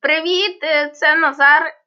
Привіт, е, це Назар.